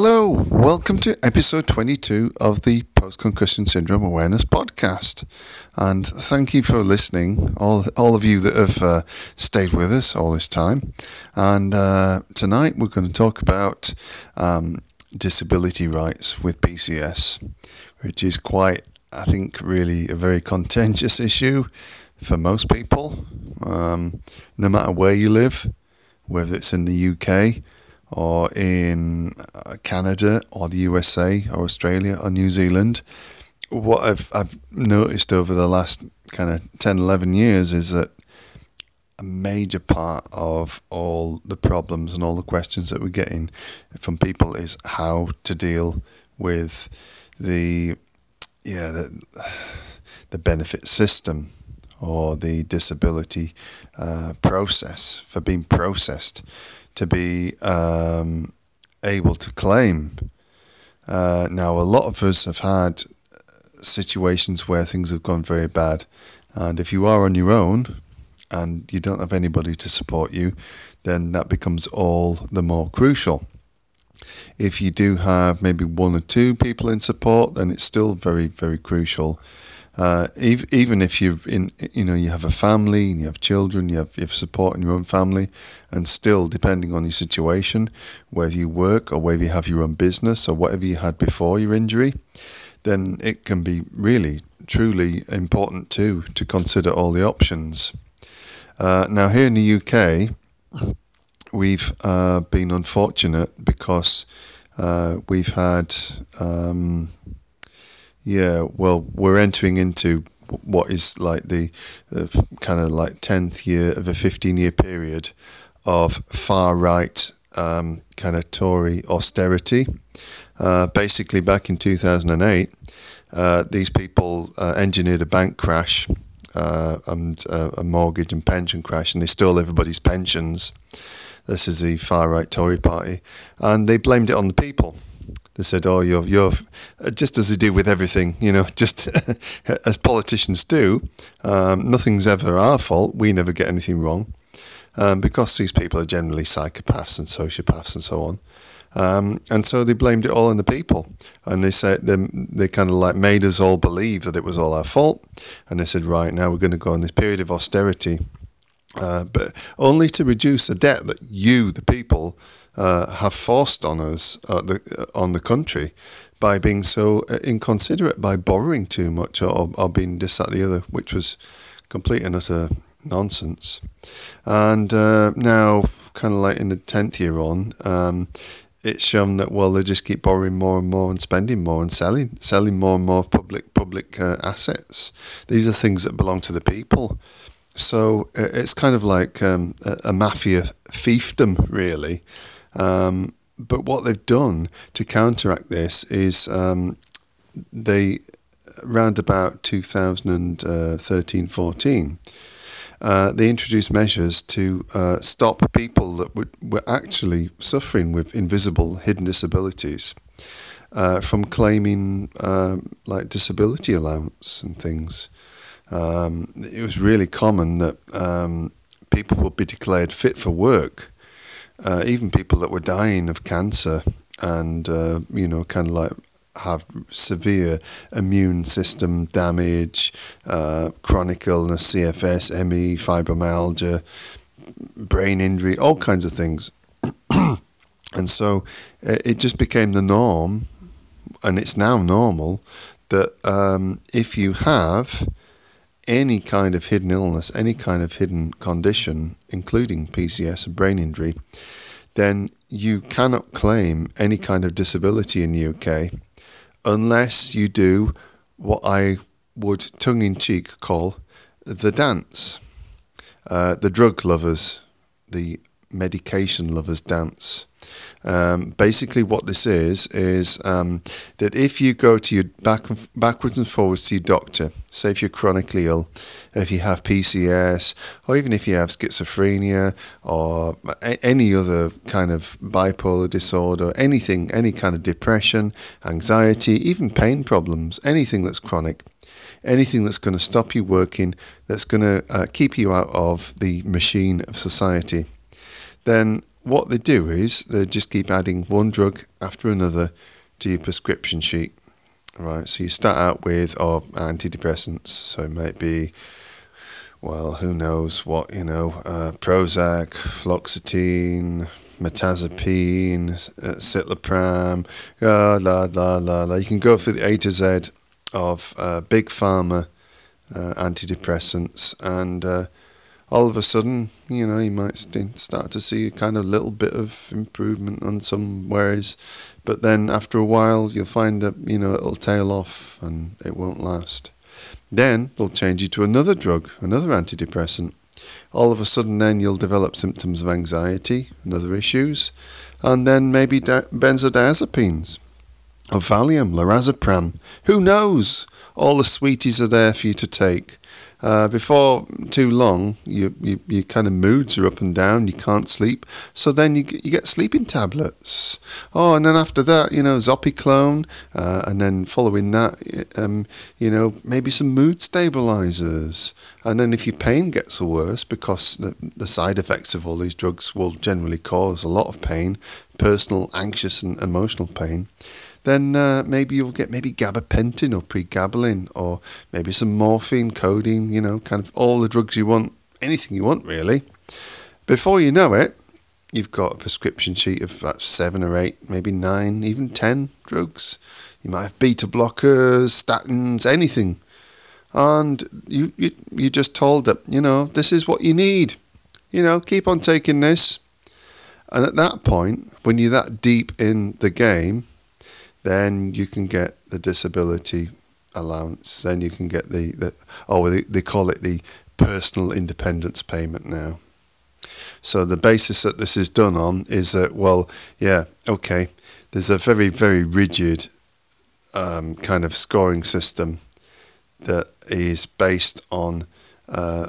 Hello, welcome to episode 22 of the Post Concussion Syndrome Awareness Podcast. And thank you for listening, all, all of you that have uh, stayed with us all this time. And uh, tonight we're going to talk about um, disability rights with PCS, which is quite, I think, really a very contentious issue for most people, um, no matter where you live, whether it's in the UK or in uh, Canada or the USA or Australia or New Zealand. What I've, I've noticed over the last kind of 10, 11 years is that a major part of all the problems and all the questions that we're getting from people is how to deal with the yeah the, the benefit system or the disability uh, process for being processed to be um, able to claim. Uh, now, a lot of us have had situations where things have gone very bad, and if you are on your own and you don't have anybody to support you, then that becomes all the more crucial. If you do have maybe one or two people in support, then it's still very, very crucial uh, even if you've in, you know, you have a family and you have children, you have, you have support in your own family, and still, depending on your situation, whether you work or whether you have your own business or whatever you had before your injury, then it can be really, truly important too to consider all the options. Uh, now, here in the UK, we've uh, been unfortunate because uh, we've had. Um, yeah, well, we're entering into what is like the uh, kind of like 10th year of a 15 year period of far right um, kind of Tory austerity. Uh, basically, back in 2008, uh, these people uh, engineered a bank crash uh, and a mortgage and pension crash, and they stole everybody's pensions. This is the far right Tory party, and they blamed it on the people. They said, "Oh, you're you're just as they do with everything, you know, just as politicians do. Um, nothing's ever our fault. We never get anything wrong, um, because these people are generally psychopaths and sociopaths and so on." Um, and so they blamed it all on the people, and they said they, they kind of like made us all believe that it was all our fault. And they said, right now we're going to go on this period of austerity, uh, but only to reduce a debt that you, the people, uh, have forced on us, uh, the, uh, on the country, by being so uh, inconsiderate, by borrowing too much or, or being this, that, the other, which was complete and utter nonsense. And uh, now, kind of like in the 10th year on, um, it's shown that well they just keep borrowing more and more and spending more and selling selling more and more of public public uh, assets. These are things that belong to the people. So it's kind of like um, a, a, mafia fiefdom, really. Um, but what they've done to counteract this is um, they, around about 2013 14, uh, they introduced measures to uh, stop people that would, were actually suffering with invisible hidden disabilities uh, from claiming um, like disability allowance and things. Um, it was really common that um, people would be declared fit for work uh, even people that were dying of cancer and uh, you know kind of like have severe immune system damage, uh, chronic illness, CFS, ME, fibromyalgia, brain injury, all kinds of things. and so uh, it just became the norm, and it's now normal that um, if you have any kind of hidden illness, any kind of hidden condition, including PCS and brain injury, then you cannot claim any kind of disability in the UK unless you do what I would tongue in cheek call the dance, uh, the drug lovers, the medication lovers dance. Um, basically, what this is is um, that if you go to your back backwards and forwards to your doctor, say if you're chronically ill, if you have PCS, or even if you have schizophrenia or any other kind of bipolar disorder, anything, any kind of depression, anxiety, even pain problems, anything that's chronic, anything that's going to stop you working, that's going to uh, keep you out of the machine of society, then what they do is they just keep adding one drug after another to your prescription sheet. Right, so you start out with oh, antidepressants, so it might be, well, who knows what, you know, uh, Prozac, fluoxetine, mirtazapine, uh, citalopram, uh, la, la, la, la. You can go through the A to Z of uh, big pharma uh, antidepressants, and uh, all of a sudden, you know, you might start to see a kind of little bit of improvement on some ways, but then after a while, you'll find that you know it'll tail off and it won't last. Then they'll change you to another drug, another antidepressant. All of a sudden, then you'll develop symptoms of anxiety and other issues, and then maybe benzodiazepines or Valium, lorazepam. Who knows? All the sweeties are there for you to take. Uh, before too long, you, you, your kind of moods are up and down. You can't sleep, so then you you get sleeping tablets. Oh, and then after that, you know, Zopiclone, uh, and then following that, um, you know, maybe some mood stabilizers. And then if your pain gets worse, because the, the side effects of all these drugs will generally cause a lot of pain, personal, anxious, and emotional pain then uh, maybe you'll get maybe gabapentin or pregabalin or maybe some morphine, codeine, you know, kind of all the drugs you want, anything you want really. Before you know it, you've got a prescription sheet of about seven or eight, maybe nine, even ten drugs. You might have beta blockers, statins, anything. And you, you, you're just told that, you know, this is what you need. You know, keep on taking this. And at that point, when you're that deep in the game, then you can get the disability allowance. Then you can get the, the oh, they, they call it the personal independence payment now. So the basis that this is done on is that, well, yeah, okay, there's a very, very rigid um, kind of scoring system that is based on uh,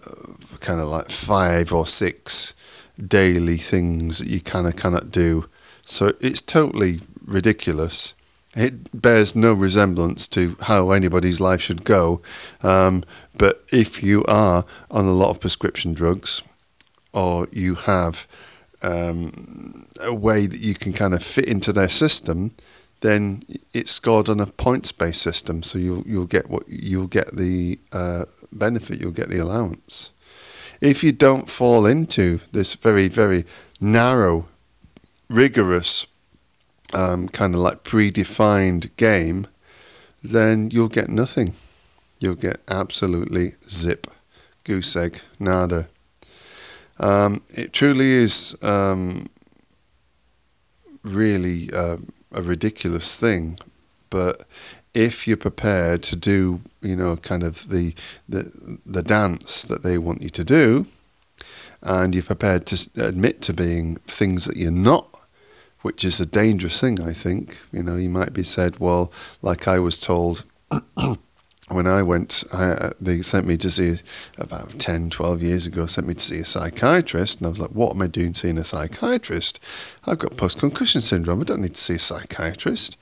kind of like five or six daily things that you kind of cannot do. So it's totally ridiculous. It bears no resemblance to how anybody's life should go. Um, but if you are on a lot of prescription drugs, or you have um, a way that you can kind of fit into their system, then it's scored on a points-based system. So you'll you'll get what you'll get the uh, benefit, you'll get the allowance. If you don't fall into this very very narrow, rigorous um, kind of like predefined game, then you'll get nothing. You'll get absolutely zip, goose egg, nada. Um, it truly is um, really uh, a ridiculous thing, but if you're prepared to do, you know, kind of the, the the dance that they want you to do, and you're prepared to admit to being things that you're not which is a dangerous thing, I think. You know, you might be said, well, like I was told when I went, I, uh, they sent me to see, about 10, 12 years ago, sent me to see a psychiatrist. And I was like, what am I doing seeing a psychiatrist? I've got post concussion syndrome. I don't need to see a psychiatrist.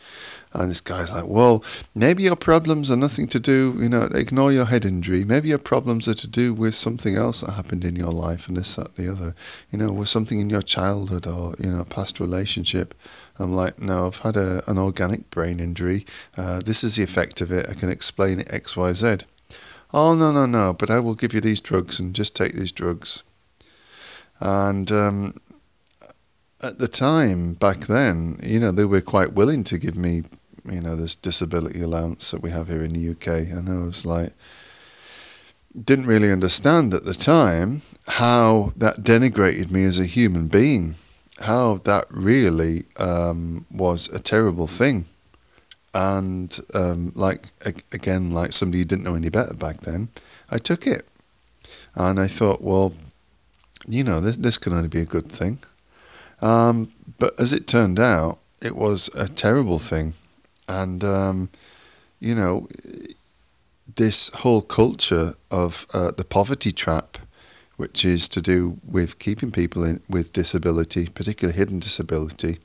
And this guy's like, well, maybe your problems are nothing to do, you know, ignore your head injury. Maybe your problems are to do with something else that happened in your life and this, that, the other. You know, with something in your childhood or, you know, past relationship. I'm like, no, I've had a, an organic brain injury. Uh, this is the effect of it. I can explain it X, Y, Z. Oh, no, no, no, but I will give you these drugs and just take these drugs. And um, at the time back then, you know, they were quite willing to give me, you know, this disability allowance that we have here in the UK. And I was like, didn't really understand at the time how that denigrated me as a human being, how that really um, was a terrible thing. And um, like again, like somebody who didn't know any better back then, I took it, and I thought, well, you know, this this can only be a good thing. Um, but as it turned out, it was a terrible thing. And, um, you know, this whole culture of uh, the poverty trap, which is to do with keeping people in, with disability, particularly hidden disability,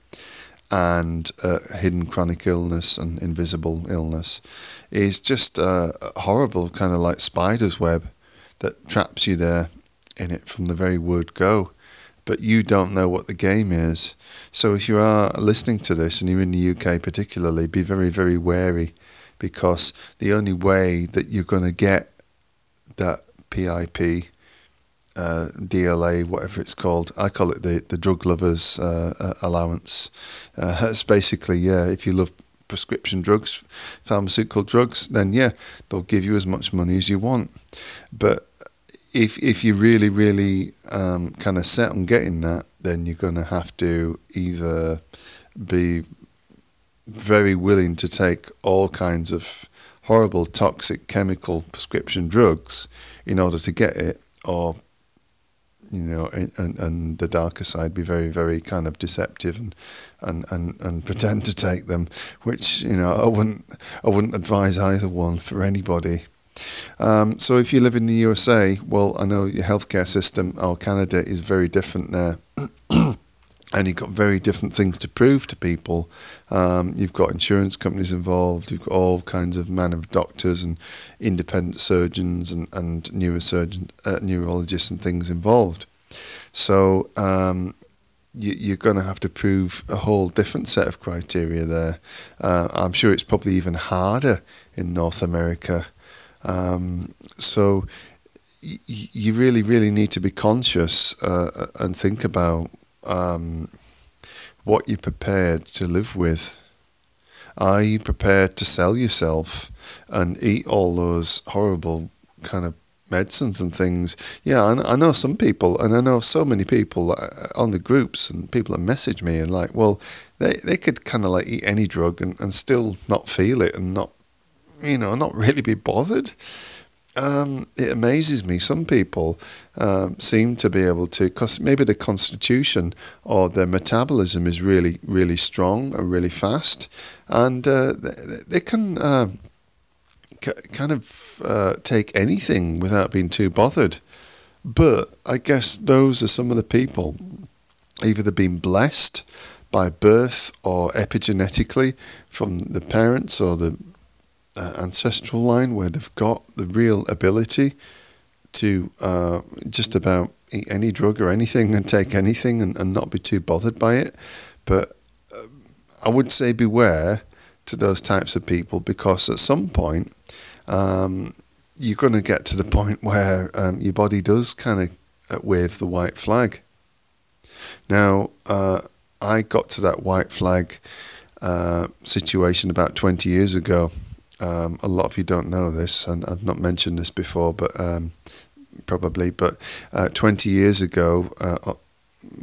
and uh, hidden chronic illness and invisible illness, is just a horrible kind of like spider's web that traps you there in it from the very word go but you don't know what the game is. So if you are listening to this and you're in the UK particularly, be very, very wary because the only way that you're going to get that PIP, uh, DLA, whatever it's called, I call it the, the drug lovers uh, uh allowance. Uh, it's basically, yeah, if you love prescription drugs, pharmaceutical drugs, then yeah, they'll give you as much money as you want. But if if you really really um, kind of set on getting that, then you're going to have to either be very willing to take all kinds of horrible toxic chemical prescription drugs in order to get it, or you know, and, and the darker side be very, very kind of deceptive and, and, and, and pretend to take them, which you know I wouldn't I wouldn't advise either one for anybody. Um, so if you live in the USA, well, I know your healthcare system or Canada is very different there. and you've got very different things to prove to people. Um, you've got insurance companies involved. You've got all kinds of man of doctors and independent surgeons and and neurosurgeons, uh, neurologists and things involved. So um, you, are going to have to prove a whole different set of criteria there. Uh, I'm sure it's probably even harder in North America. Um, so y- you really, really need to be conscious uh, and think about um, what you're prepared to live with. Are you prepared to sell yourself and eat all those horrible kind of medicines and things? Yeah, I, I know some people, and I know so many people uh, on the groups, and people that message me and like, well, they, they could kind of like eat any drug and, and still not feel it and not, you know, not really be bothered um, it amazes me. Some people um, seem to be able to, because maybe the constitution or their metabolism is really, really strong or really fast, and uh, they, they, can uh, c- kind of uh, take anything without being too bothered. But I guess those are some of the people, either they've been blessed by birth or epigenetically from the parents or the uh, ancestral line where they've got the real ability to uh, just about eat any drug or anything and take anything and, and not be too bothered by it. But uh, I would say beware to those types of people because at some point um, you're going to get to the point where um, your body does kind of uh, wave the white flag. Now, uh, I got to that white flag uh, situation about 20 years ago. Um, a lot of you don't know this, and I've not mentioned this before, but um, probably. But uh, 20 years ago, uh, uh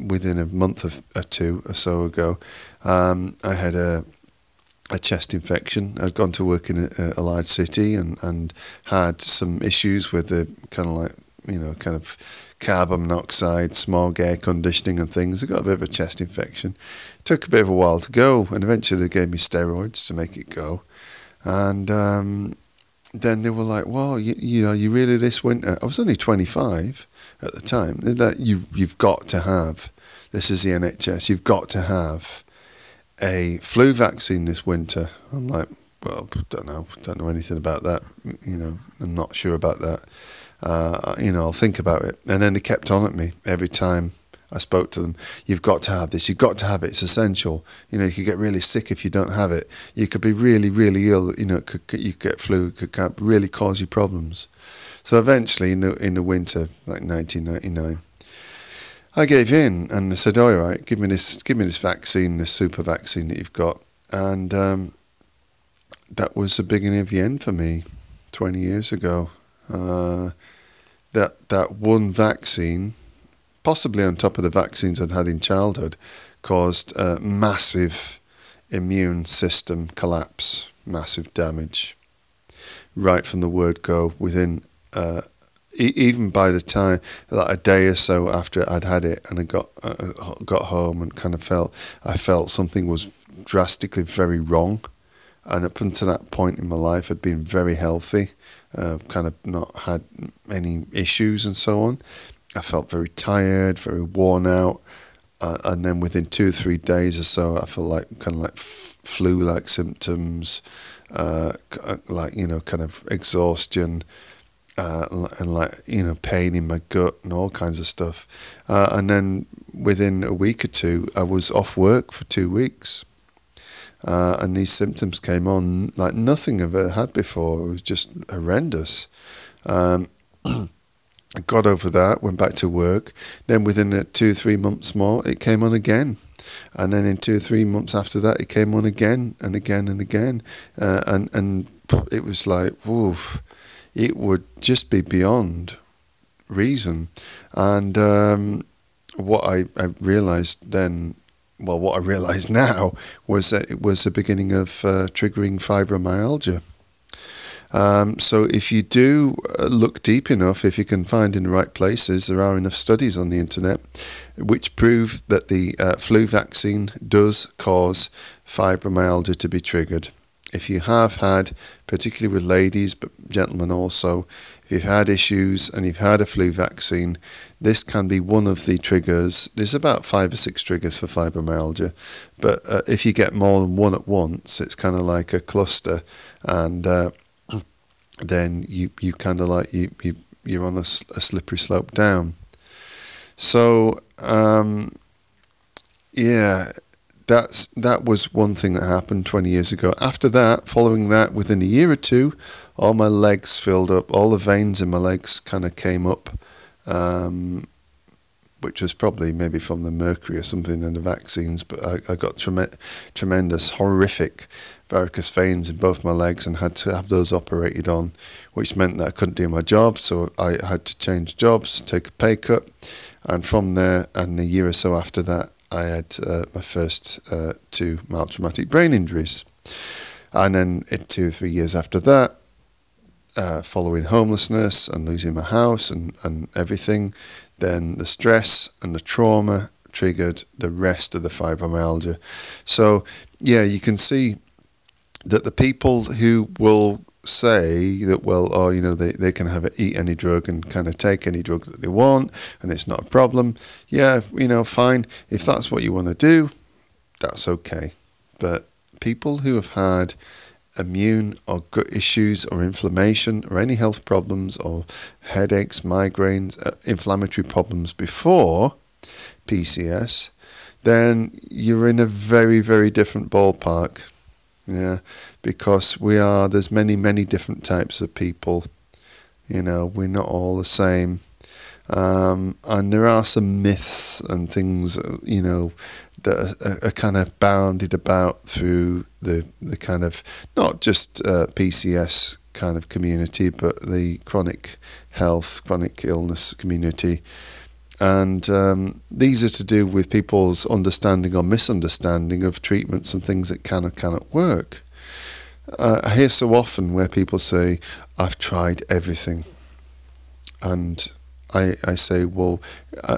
within a month of, or two or so ago, um, I had a a chest infection. I'd gone to work in a, a, large city and, and had some issues with the kind of like you know kind of carbon monoxide, smog, air conditioning, and things. I got a bit of a chest infection. It took a bit of a while to go, and eventually they gave me steroids to make it go. And um, then they were like, "Well, you, you, know, you really this winter." I was only 25 at the time. That you you've got to have. This is the NHS. You've got to have a flu vaccine this winter. I'm like, well, don't know, don't know anything about that. You know, I'm not sure about that. Uh, you know, I'll think about it. And then they kept on at me every time I spoke to them. You've got to have this. You've got to have it. It's essential. You know, you could get really sick if you don't have it. You could be really, really ill. You know, could, you could get flu. Could really cause you problems. So eventually, in the in the winter, like 1999, I gave in and I said, "All right, give me this. Give me this vaccine, this super vaccine that you've got." And um, that was the beginning of the end for me, 20 years ago. Uh, that that one vaccine possibly on top of the vaccines I'd had in childhood, caused a massive immune system collapse, massive damage. Right from the word go, within uh, even by the time like a day or so after I'd had it, and I got uh, got home and kind of felt I felt something was drastically very wrong, and up until that point in my life, I'd been very healthy, uh, kind of not had any issues and so on. I felt very tired, very worn out. Uh, and then within two or three days or so, I felt like kind of like f- flu-like symptoms, uh, uh, like you know, kind of exhaustion, uh, and like you know pain in my gut and all kinds of stuff. Uh, and then within a week or two, I was off work for two weeks, uh, and these symptoms came on like nothing I've ever had before. It was just horrendous. Um, Got over that, went back to work. Then within uh, two or three months more, it came on again. And then in two or three months after that, it came on again and again and again. Uh, and, and it was like, woof it would just be beyond reason. And um, what I, I realized then, well, what I realised now was that it was the beginning of uh, triggering fibromyalgia. Um, so if you do uh, look deep enough, if you can find in the right places, there are enough studies on the internet which prove that the uh, flu vaccine does cause fibromyalgia to be triggered if you have had, particularly with ladies, but gentlemen also, if you've had issues and you've had a flu vaccine, this can be one of the triggers. There's about five or six triggers for fibromyalgia, but uh, if you get more than one at once, it's kind of like a cluster, and uh, then you you kind of like you you you're on a, a slippery slope down. So um, yeah that's that was one thing that happened 20 years ago. After that, following that, within a year or two, all my legs filled up. All the veins in my legs kind of came up, um, which was probably maybe from the mercury or something in the vaccines. But I, I got trem- tremendous, horrific varicose veins in both my legs and had to have those operated on, which meant that I couldn't do my job. So I had to change jobs, take a pay cut, and from there, and a year or so after that, I had uh, my first uh, two mild traumatic brain injuries. And then it, two or three years after that, uh, following homelessness and losing my house and, and everything, then the stress and the trauma triggered the rest of the fibromyalgia. So, yeah, you can see that the people who will say that, well, oh, you know, they, they can have a, eat any drug and kind of take any drug that they want and it's not a problem. Yeah, you know, fine. If that's what you want to do, that's okay. But people who have had immune or gut issues or inflammation or any health problems or headaches, migraines, uh, inflammatory problems before PCS, then you're in a very, very different ballpark. Yeah, because we are there's many many different types of people. You know, we're not all the same. Um, and there are some myths and things, you know, that are, are, kind of bounded about through the the kind of not just uh, PCS kind of community, but the chronic health, chronic illness community. And um, these are to do with people's understanding or misunderstanding of treatments and things that can or cannot work. Uh, I hear so often where people say, I've tried everything. And I, I say, well, uh,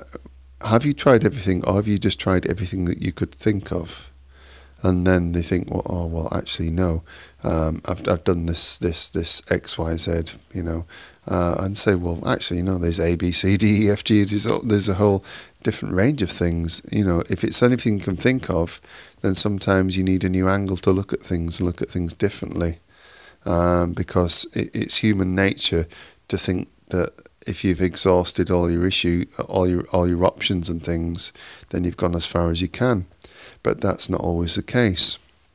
have you tried everything or have you just tried everything that you could think of? And then they think, well, oh, well, actually, no, um, I've, I've done this, this, this X, Y, Z, you know, uh, and say, well, actually, you know, there's A, B, C, D, E, F, G. There's a, there's a whole different range of things. You know, if it's anything you can think of, then sometimes you need a new angle to look at things look at things differently, um, because it, it's human nature to think that if you've exhausted all your issue, all your all your options and things, then you've gone as far as you can. But that's not always the case.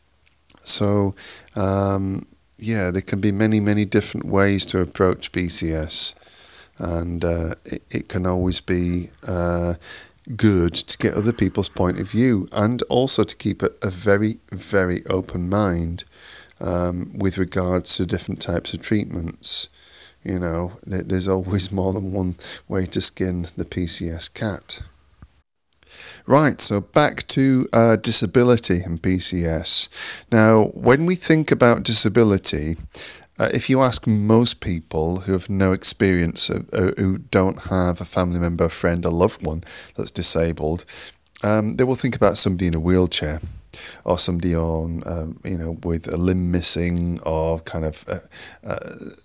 So. Um, yeah, there can be many, many different ways to approach PCS, and uh, it, it can always be uh, good to get other people's point of view and also to keep a, a very, very open mind um, with regards to different types of treatments. You know, there's always more than one way to skin the PCS cat. Right, so back to uh, disability and PCS. Now, when we think about disability, uh, if you ask most people who have no experience, of, uh, who don't have a family member, a friend, a loved one that's disabled, um, they will think about somebody in a wheelchair or somebody on, um, you know, with a limb missing or kind of uh, uh,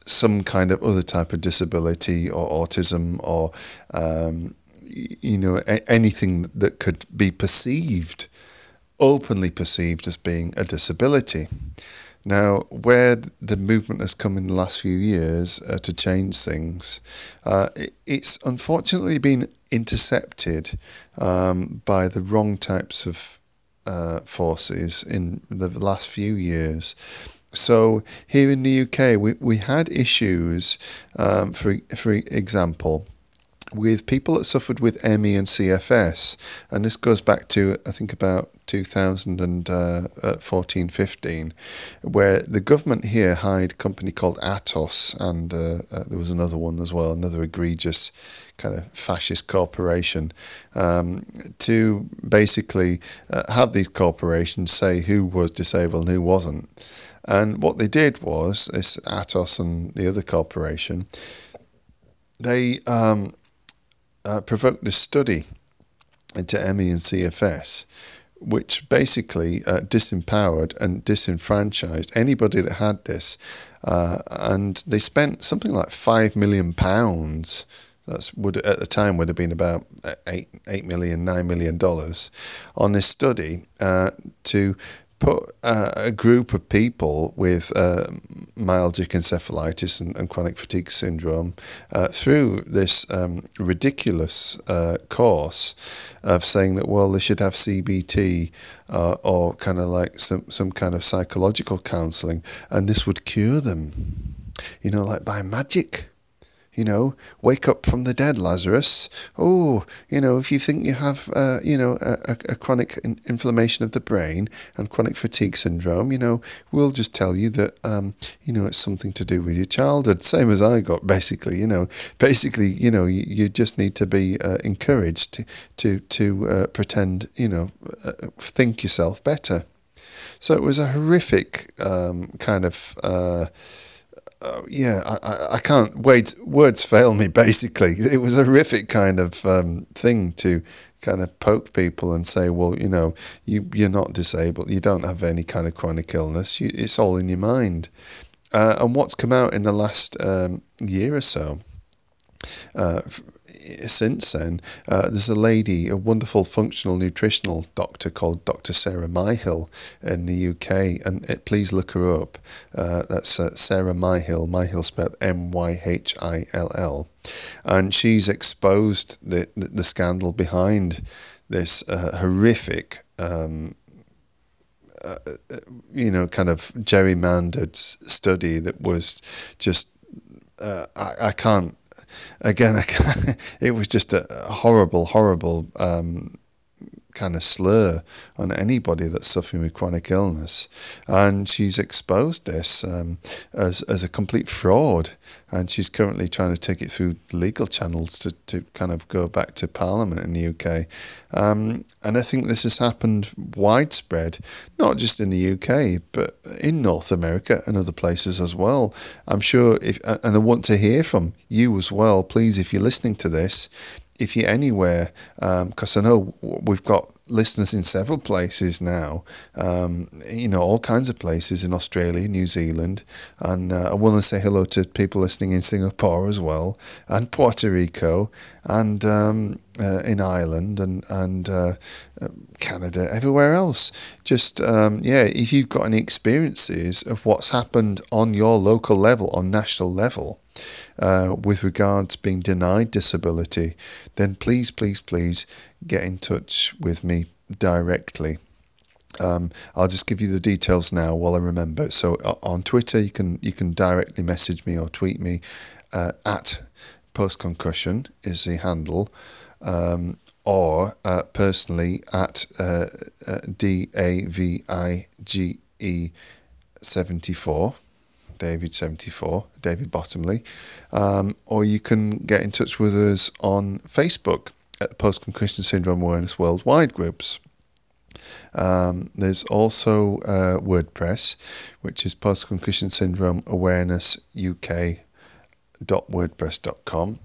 some kind of other type of disability or autism or um, you know, a- anything that could be perceived, openly perceived as being a disability. Now, where the movement has come in the last few years uh, to change things, uh, it, it's unfortunately been intercepted um, by the wrong types of uh, forces in the last few years. So here in the UK, we, we had issues, um, for for example, with people that suffered with ME and CFS, and this goes back to I think about 2014 15, where the government here hired a company called Atos, and uh, uh, there was another one as well, another egregious kind of fascist corporation, um, to basically uh, have these corporations say who was disabled and who wasn't. And what they did was, this Atos and the other corporation, they um, uh, provoked this study into ME and CFS, which basically uh, disempowered and disenfranchised anybody that had this. Uh, and they spent something like five million pounds. That's would at the time would have been about eight eight million nine million dollars on this study uh, to put uh, a group of people with uh, myalgic encephalitis and, and, chronic fatigue syndrome uh, through this um, ridiculous uh, course of saying that well they should have CBT uh, or kind of like some some kind of psychological counselling and this would cure them, you know, like by magic. You know, wake up from the dead, Lazarus. Oh, you know, if you think you have, uh, you know, a, a chronic in- inflammation of the brain and chronic fatigue syndrome, you know, we'll just tell you that, um, you know, it's something to do with your childhood. Same as I got, basically. You know, basically, you know, you, you just need to be uh, encouraged to to to uh, pretend, you know, uh, think yourself better. So it was a horrific um, kind of uh, yeah, I, I, I can't wait. Words fail me. Basically, it was a horrific kind of um, thing to kind of poke people and say, well, you know, you you're not disabled. You don't have any kind of chronic illness. You, it's all in your mind. Uh, and what's come out in the last um, year or so uh, since then, uh, there's a lady, a wonderful functional nutritional doctor called Dr. Sarah Myhill in the UK, and it, please look her up. Uh, that's uh, Sarah Myhill, Myhill spelled M Y H I L L, and she's exposed the the, scandal behind this uh, horrific. Um, uh, uh, you know, kind of gerrymandered study that was just uh, I, I can't again, it was just a horrible, horrible um, kind of slur on anybody that's suffering with chronic illness. And she's exposed this um, as, as a complete fraud. And she's currently trying to take it through legal channels to, to kind of go back to Parliament in the UK. Um, and I think this has happened widespread, not just in the UK, but in North America and other places as well. I'm sure if, and I want to hear from you as well, please, if you're listening to this, if you're anywhere, because um, I know we've got listeners in several places now, um, you know, all kinds of places in Australia, New Zealand, and uh, I want to say hello to people listening in Singapore as well, and Puerto Rico, and um, uh, in Ireland, and and uh, Canada, everywhere else. Just um, yeah, if you've got any experiences of what's happened on your local level, on national level uh, with regards being denied disability, then please, please, please get in touch with me directly. Um, I'll just give you the details now while I remember. So on Twitter, you can you can directly message me or tweet me uh, at post concussion is the handle, um, or uh, personally at uh, uh D A V I G E seventy four. David74, David Bottomley, um, or you can get in touch with us on Facebook at Post Concussion Syndrome Awareness Worldwide groups. Um, there's also uh, WordPress, which is Post Concussion Syndrome Awareness uk UK.wordpress.com.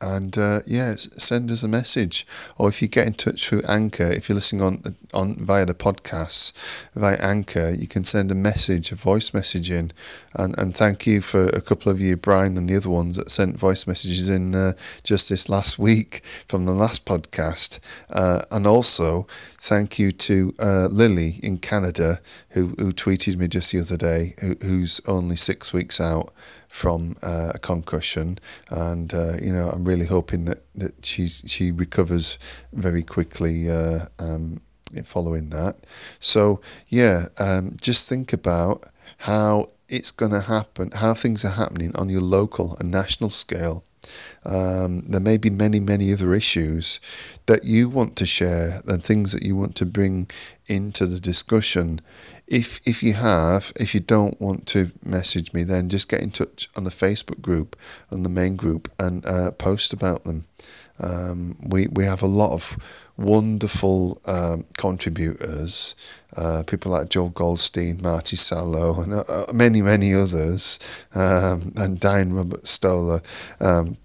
and uh, yeah, send us a message. Or if you get in touch through Anchor, if you're listening on on via the podcast via Anchor, you can send a message, a voice message in. And and thank you for a couple of you, Brian and the other ones that sent voice messages in uh, just this last week from the last podcast. Uh, and also thank you to uh, Lily in Canada who who tweeted me just the other day, who, who's only six weeks out from uh, a concussion, and uh, you know I'm really hoping that that she's she recovers very quickly. Uh, um, following that, so yeah, um, just think about how it's going to happen, how things are happening on your local and national scale. Um, there may be many, many other issues that you want to share and things that you want to bring into the discussion if if you have, if you don't want to message me, then just get in touch on the Facebook group, on the main group, and uh, post about them. Um, we we have a lot of wonderful um, contributors, uh, people like Joel Goldstein, Marty Sallow, and uh, uh many many others, um, and Diane Roberts Stoller. Um,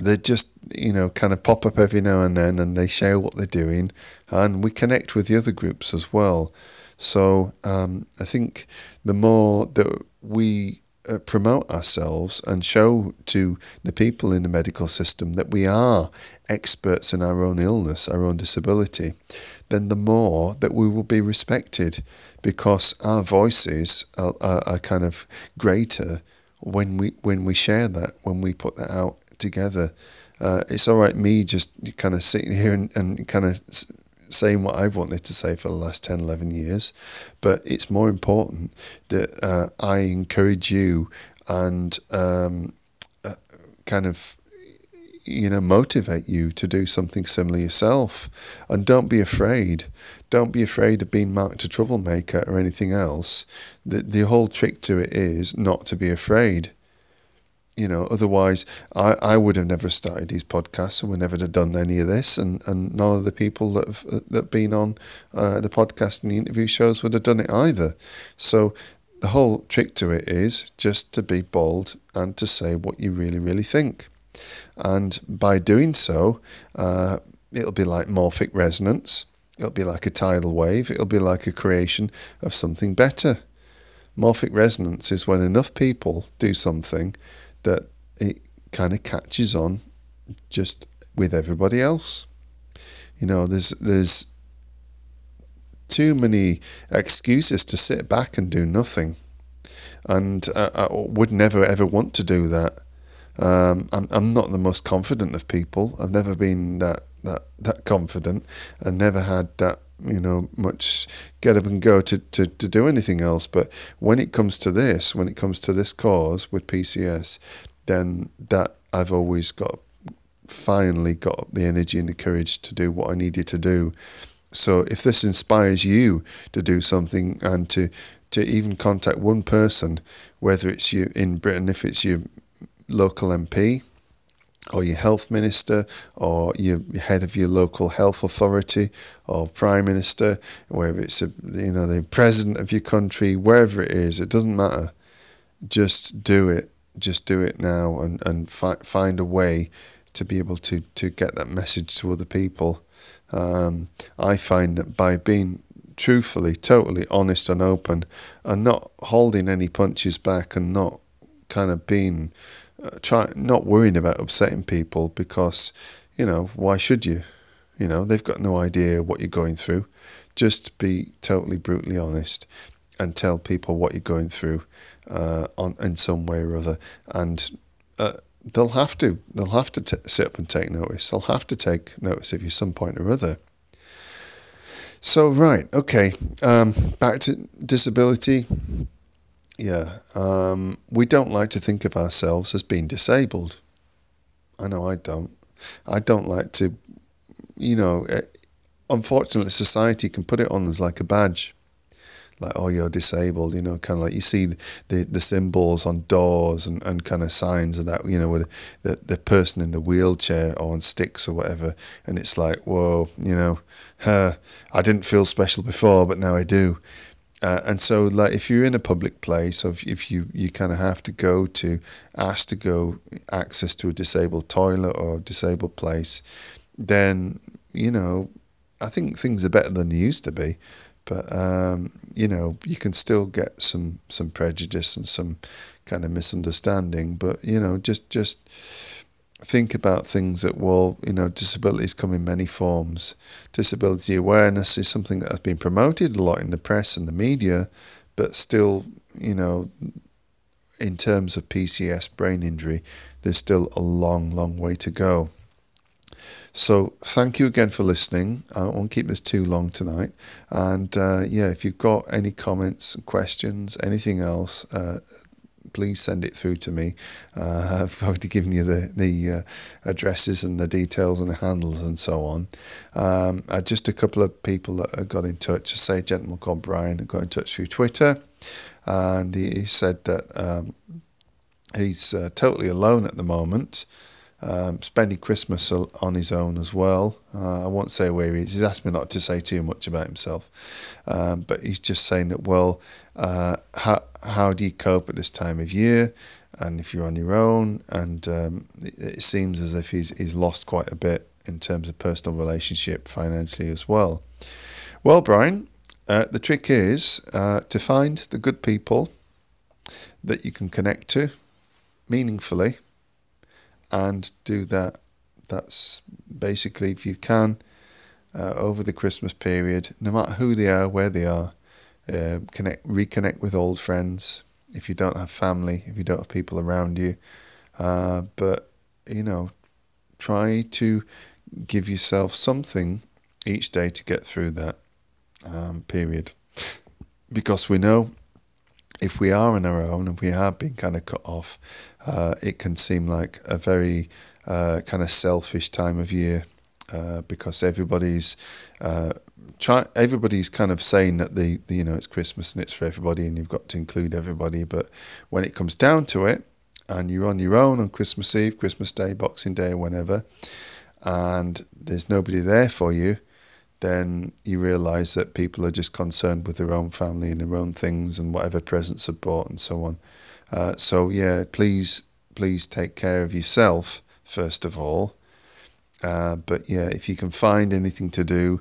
they just you know kind of pop up every now and then, and they share what they're doing, and we connect with the other groups as well. So um, I think the more that we uh, promote ourselves and show to the people in the medical system that we are experts in our own illness, our own disability, then the more that we will be respected because our voices are, are, are kind of greater when we when we share that, when we put that out together. Uh, it's all right me just kind of sitting here and, and kind of saying what I've wanted to say for the last 10, 11 years. But it's more important that uh, I encourage you and um, uh, kind of you know motivate you to do something similar yourself and don't be afraid don't be afraid of being marked a troublemaker or anything else the, the whole trick to it is not to be afraid you know, otherwise I, I would have never started these podcasts and would never have done any of this, and, and none of the people that have that been on uh, the podcast and the interview shows would have done it either. So the whole trick to it is just to be bold and to say what you really really think, and by doing so, uh, it'll be like morphic resonance. It'll be like a tidal wave. It'll be like a creation of something better. Morphic resonance is when enough people do something that it kind of catches on just with everybody else. You know, there's there's too many excuses to sit back and do nothing, and I, I would never ever want to do that. Um, I'm I'm not the most confident of people. I've never been that that that confident, and never had that you know much get up and go to, to, to do anything else. But when it comes to this, when it comes to this cause with PCS, then that I've always got finally got the energy and the courage to do what I needed to do. So if this inspires you to do something and to to even contact one person, whether it's you in Britain, if it's your local MP or your health minister or your head of your local health authority or prime minister, whether it's a, you know the president of your country, wherever it is, it doesn't matter. Just do it just do it now and, and fi- find a way to be able to, to get that message to other people. Um, I find that by being truthfully, totally honest and open, and not holding any punches back, and not kind of being uh, try not worrying about upsetting people because you know why should you? You know they've got no idea what you're going through. Just be totally brutally honest and tell people what you're going through uh, on in some way or other, and uh, they'll have to they'll have to t- sit up and take notice. They'll have to take notice of you some point or other. So right, okay, um, back to disability. Yeah, um, we don't like to think of ourselves as being disabled. I know I don't. I don't like to, you know. Eh, unfortunately, society can put it on as like a badge like oh you're disabled you know kind of like you see the the symbols on doors and, and kind of signs of that you know with the, the person in the wheelchair or on sticks or whatever and it's like whoa you know uh, I didn't feel special before but now I do Uh, and so, like, if you're in a public place, or if, if you, you kind of have to go to, ask to go access to a disabled toilet or disabled place, then, you know, I think things are better than they used to be. But, um, you know, you can still get some, some prejudice and some kind of misunderstanding. But, you know, just, just, think about things that well, you know, disabilities come in many forms. Disability awareness is something that has been promoted a lot in the press and the media, but still, you know, in terms of PCS brain injury, there's still a long, long way to go. So thank you again for listening. I won't keep this too long tonight. And uh, yeah, if you've got any comments, questions, anything else, uh, please send it through to me. Uh, I've already given you the, the uh, addresses and the details and the handles and so on. Um, uh, just a couple of people that have got in touch. I Say a gentleman called Brian got in touch through Twitter, and he, he said that um, he's uh, totally alone at the moment. Um, spending Christmas on his own as well. Uh, I won't say where he is. He's asked me not to say too much about himself, um, but he's just saying that well, uh, how how do you cope at this time of year, and if you're on your own, and um, it, it, seems as if he's he's lost quite a bit in terms of personal relationship, financially as well. Well, Brian, uh, the trick is uh, to find the good people that you can connect to meaningfully and do that. That's basically, if you can, uh, over the Christmas period, no matter who they are, where they are, uh, connect, reconnect with old friends. If you don't have family, if you don't have people around you, uh, but you know, try to give yourself something each day to get through that um, period, because we know if we are on our own and we have been kind of cut off, uh, it can seem like a very uh, kind of selfish time of year uh, because everybody's uh, try everybody's kind of saying that the, the, you know it's Christmas and it's for everybody and you've got to include everybody. But when it comes down to it, and you're on your own on Christmas Eve, Christmas Day, Boxing Day, whenever, and there's nobody there for you, then you realise that people are just concerned with their own family and their own things and whatever presents are bought and so on. Uh, so yeah, please, please take care of yourself first of all. Uh, but yeah, if you can find anything to do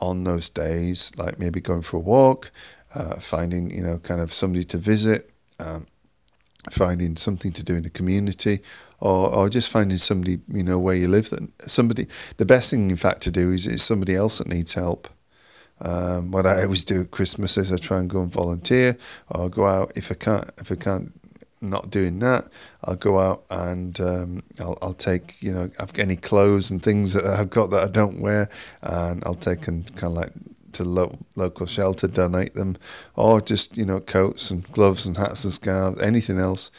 on those days, like maybe going for a walk, uh, finding you know kind of somebody to visit, um, finding something to do in the community, or, or just finding somebody you know where you live that somebody. The best thing, in fact, to do is, is somebody else that needs help. Um, what I always do at Christmas is I try and go and volunteer, or go out if I can't if I can't not doing that, I'll go out and um, I'll, I'll take, you know, I've got any clothes and things that I've got that I don't wear, and I'll take and kind of like to lo- local shelter, donate them, or just, you know, coats and gloves and hats and scarves, anything else,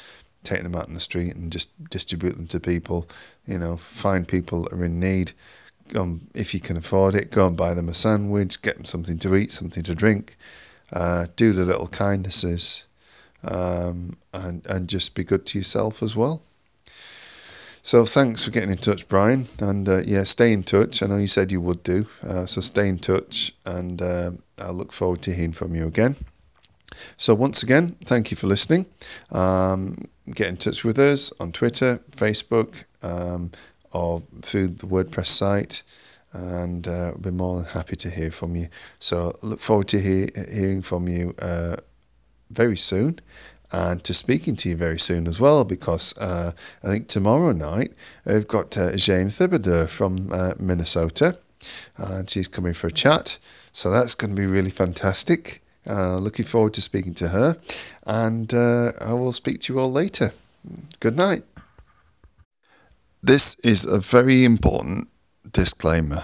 take them out in the street and just distribute them to people, you know, find people that are in need. Um, if you can afford it, go and buy them a sandwich, get them something to eat, something to drink, uh, do the little kindnesses um, and and just be good to yourself as well. So thanks for getting in touch, Brian, and uh, yeah, stay in touch. I know you said you would do, uh, so stay in touch, and uh, I look forward to hearing from you again. So once again, thank you for listening. Um, get in touch with us on Twitter, Facebook, um, or through the WordPress site, and uh, we'll be more than happy to hear from you. So look forward to hear, hearing from you uh, very soon and to speaking to you very soon as well because uh, I think tomorrow night I've got uh, Jane Thibodeau from uh, Minnesota and she's coming for a chat. So that's going to be really fantastic. Uh, looking forward to speaking to her and uh, I will speak to you all later. Good night. This is a very important disclaimer.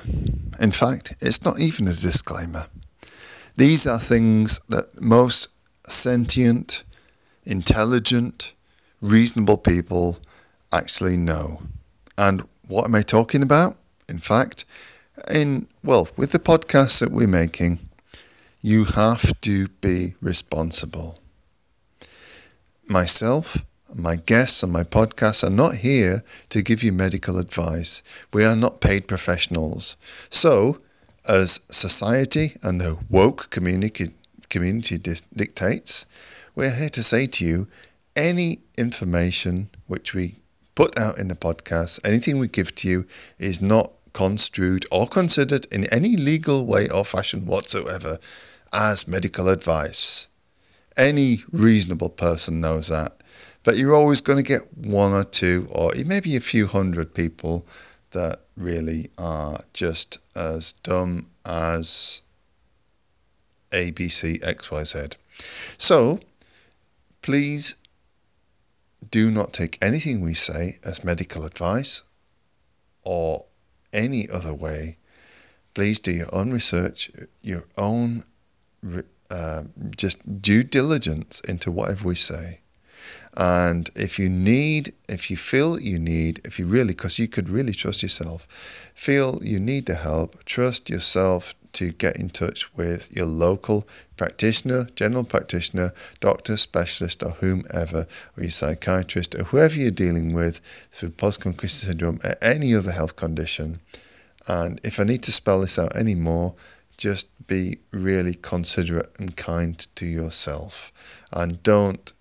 In fact, it's not even a disclaimer. These are things that most sentient, intelligent, reasonable people actually know. And what am I talking about? In fact, in well, with the podcast that we're making, you have to be responsible. Myself, my guests and my podcast are not here to give you medical advice. We are not paid professionals. So, as society and the woke community community dictates. We're here to say to you any information which we put out in the podcast, anything we give to you, is not construed or considered in any legal way or fashion whatsoever as medical advice. Any reasonable person knows that. But you're always going to get one or two, or maybe a few hundred people that really are just as dumb as ABCXYZ. So please do not take anything we say as medical advice or any other way. Please do your own research, your own uh, just due diligence into whatever we say. And if you need, if you feel you need, if you really, because you could really trust yourself, feel you need the help, trust yourself to get in touch with your local practitioner, general practitioner, doctor, specialist, or whomever, or your psychiatrist, or whoever you're dealing with through post concussion syndrome or any other health condition. And if I need to spell this out any more, just be really considerate and kind to yourself. And don't,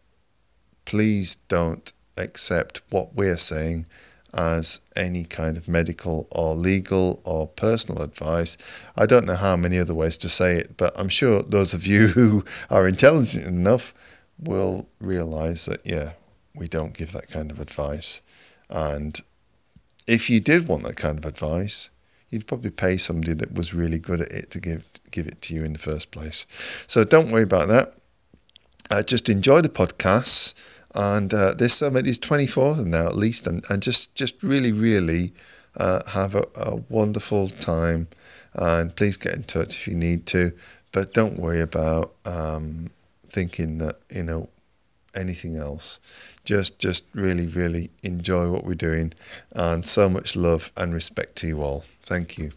please don't accept what we're saying as any kind of medical or legal or personal advice. I don't know how many other ways to say it, but I'm sure those of you who are intelligent enough will realize that, yeah, we don't give that kind of advice. And if you did want that kind of advice, you'd probably pay somebody that was really good at it to give give it to you in the first place. So don't worry about that. Uh, just enjoy the podcasts, and uh, there's so many. There's 24 of them now at least, and, and just just really really uh, have a, a wonderful time. And please get in touch if you need to, but don't worry about um, thinking that you know anything else. Just just really really enjoy what we're doing, and so much love and respect to you all. Thank you.